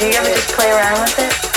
do you ever just play around with it?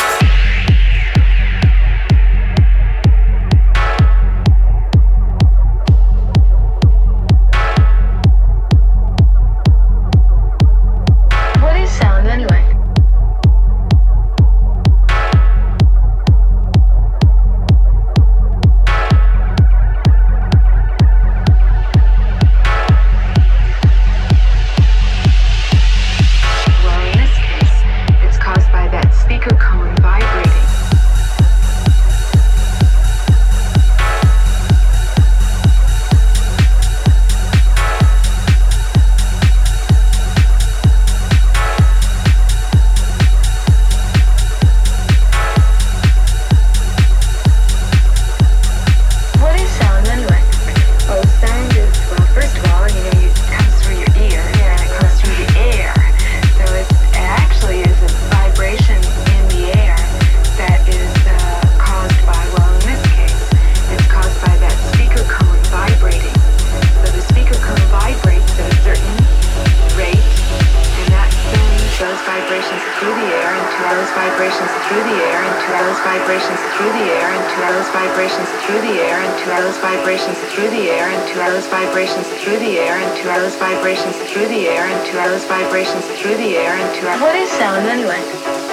vibrations through the air and to those vibrations through the air and to those vibrations through the air and to those vibrations through the air and into What is sound anyway?